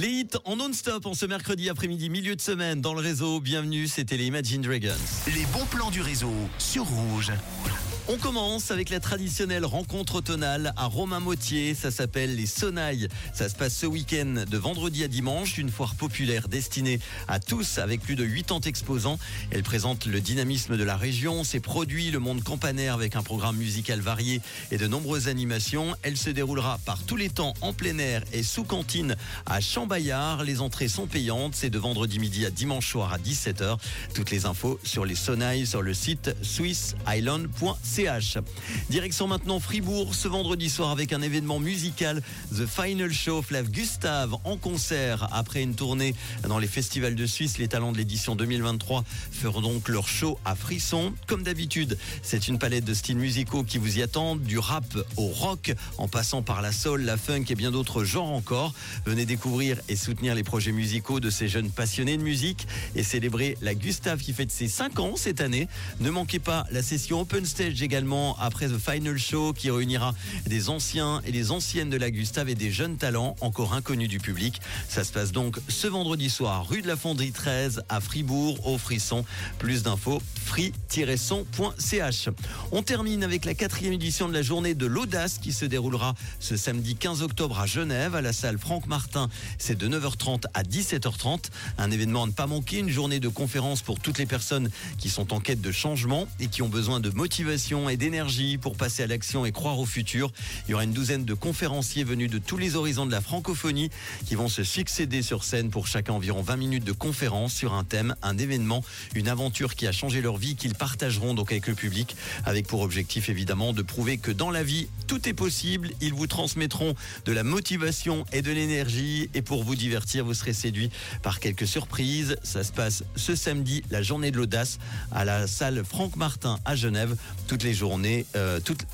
Les hits en non-stop en ce mercredi après-midi, milieu de semaine dans le réseau. Bienvenue, c'était les Imagine Dragons. Les bons plans du réseau sur Rouge. On commence avec la traditionnelle rencontre automnale à Romain-Motier. Ça s'appelle les Sonailles. Ça se passe ce week-end de vendredi à dimanche. Une foire populaire destinée à tous avec plus de 80 exposants. Elle présente le dynamisme de la région, ses produits, le monde campanaire avec un programme musical varié et de nombreuses animations. Elle se déroulera par tous les temps en plein air et sous cantine à Chambaillard. Les entrées sont payantes. C'est de vendredi midi à dimanche soir à 17h. Toutes les infos sur les Sonailles sur le site Direction maintenant Fribourg ce vendredi soir avec un événement musical, The Final Show, Flav Gustave en concert après une tournée dans les festivals de Suisse. Les talents de l'édition 2023 feront donc leur show à Frisson. Comme d'habitude, c'est une palette de styles musicaux qui vous y attendent, du rap au rock, en passant par la soul, la funk et bien d'autres genres encore. Venez découvrir et soutenir les projets musicaux de ces jeunes passionnés de musique et célébrer la Gustave qui fête ses 5 ans cette année. Ne manquez pas la session Open Stage également après The Final Show qui réunira des anciens et des anciennes de la Gustave et des jeunes talents encore inconnus du public. Ça se passe donc ce vendredi soir, rue de la Fonderie 13 à Fribourg, au Frisson. Plus d'infos, free-son.ch. On termine avec la quatrième édition de la journée de l'audace qui se déroulera ce samedi 15 octobre à Genève à la salle Franck Martin. C'est de 9h30 à 17h30. Un événement à ne pas manquer, une journée de conférence pour toutes les personnes qui sont en quête de changement et qui ont besoin de motivation et d'énergie pour passer à l'action et croire au futur. Il y aura une douzaine de conférenciers venus de tous les horizons de la francophonie qui vont se succéder sur scène pour chacun environ 20 minutes de conférence sur un thème, un événement, une aventure qui a changé leur vie qu'ils partageront donc avec le public avec pour objectif évidemment de prouver que dans la vie tout est possible. Ils vous transmettront de la motivation et de l'énergie et pour vous divertir, vous serez séduit par quelques surprises. Ça se passe ce samedi, la journée de l'audace à la salle Franck Martin à Genève. Toutes les journées, euh, toutes,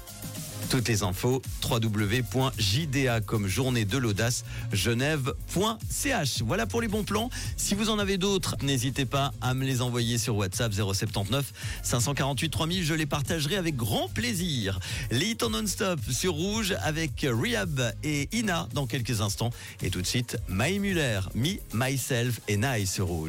toutes les infos, www.jdA comme journée de l'audace, genève.ch. Voilà pour les bons plans. Si vous en avez d'autres, n'hésitez pas à me les envoyer sur WhatsApp 079 548 3000. Je les partagerai avec grand plaisir. Les hits en non-stop sur Rouge avec Rehab et Ina dans quelques instants. Et tout de suite, My Muller, Me, Myself et Nice sur Rouge.